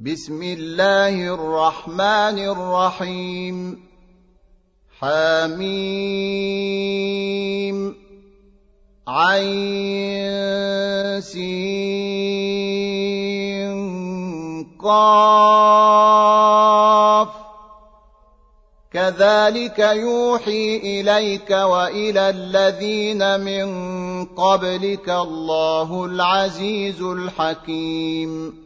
بسم الله الرحمن الرحيم. حميم. عين قاف. كذلك يوحي إليك وإلى الذين من قبلك الله العزيز الحكيم.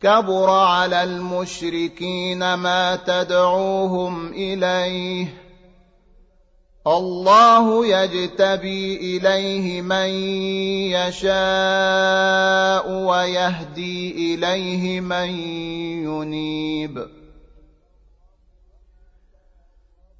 كبر على المشركين ما تدعوهم اليه الله يجتبي اليه من يشاء ويهدي اليه من ينيب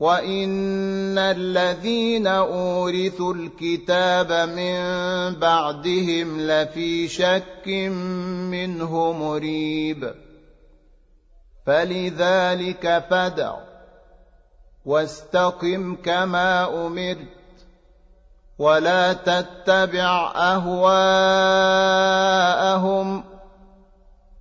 وان الذين اورثوا الكتاب من بعدهم لفي شك منه مريب فلذلك فدع واستقم كما امرت ولا تتبع اهواءهم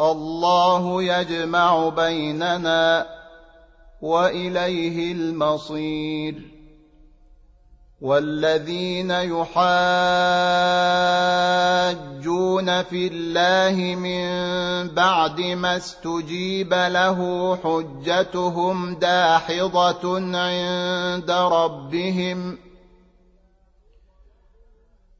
الله يجمع بيننا وإليه المصير. والذين يحاجون في الله من بعد ما استجيب له حجتهم داحضة عند ربهم.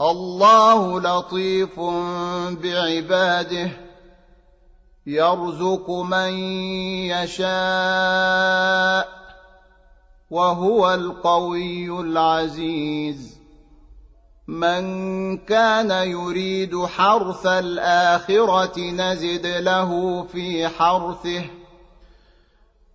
الله لطيف بعباده يرزق من يشاء وهو القوي العزيز. من كان يريد حرث الآخرة نزد له في حرثه.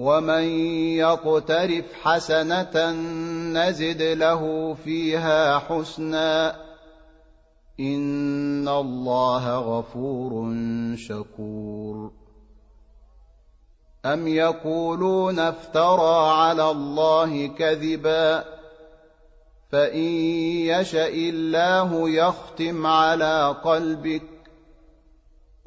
ومن يقترف حسنة نزد له فيها حسنا. إن الله غفور شكور. أم يقولون افترى على الله كذبا؟ فإن يشأ الله يختم على قلبك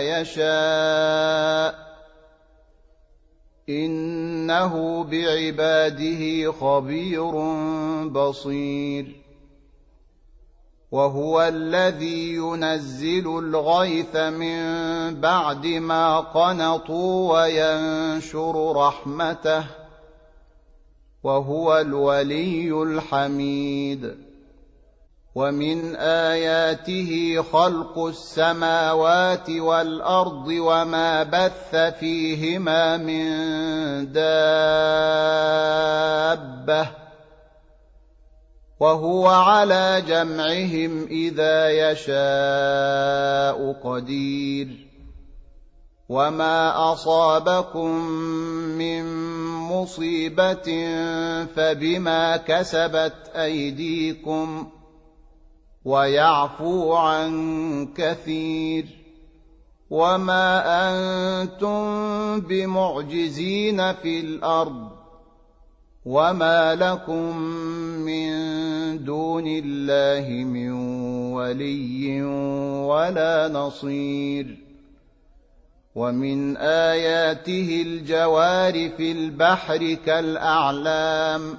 يشاء إنه بعباده خبير بصير وهو الذي ينزل الغيث من بعد ما قنطوا وينشر رحمته وهو الولي الحميد ومن آياته خلق السماوات والأرض وما بث فيهما من دابة وهو على جمعهم إذا يشاء قدير وما أصابكم من مصيبة فبما كسبت أيديكم ويعفو عن كثير وما أنتم بمعجزين في الأرض وما لكم من دون الله من ولي ولا نصير ومن آياته الجوار في البحر كالأعلام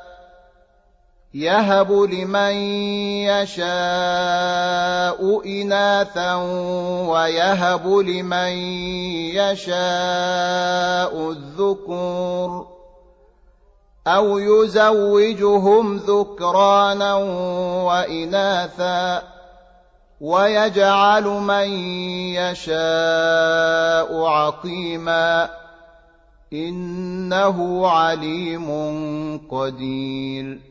يهب لمن يشاء إناثا ويهب لمن يشاء الذكور أو يزوجهم ذكرانا وإناثا ويجعل من يشاء عقيما إنه عليم قدير